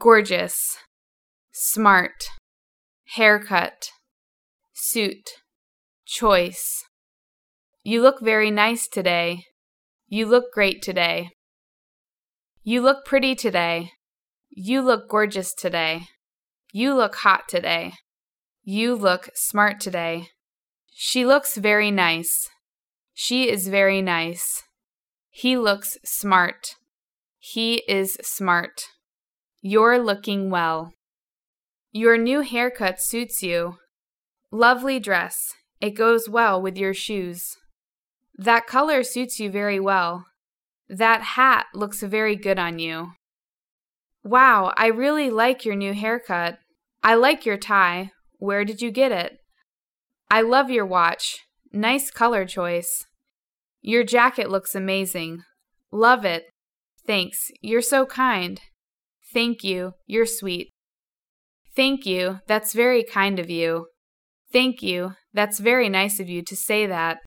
gorgeous, smart, haircut, suit, choice. You look very nice today. You look great today. You look pretty today. You look gorgeous today. You look hot today. You look smart today. She looks very nice. She is very nice. He looks smart. He is smart. You're looking well. Your new haircut suits you. Lovely dress. It goes well with your shoes. That color suits you very well. That hat looks very good on you. Wow, I really like your new haircut. I like your tie. Where did you get it? I love your watch. Nice color choice. Your jacket looks amazing. Love it. Thanks. You're so kind. Thank you. You're sweet. Thank you. That's very kind of you. Thank you. That's very nice of you to say that.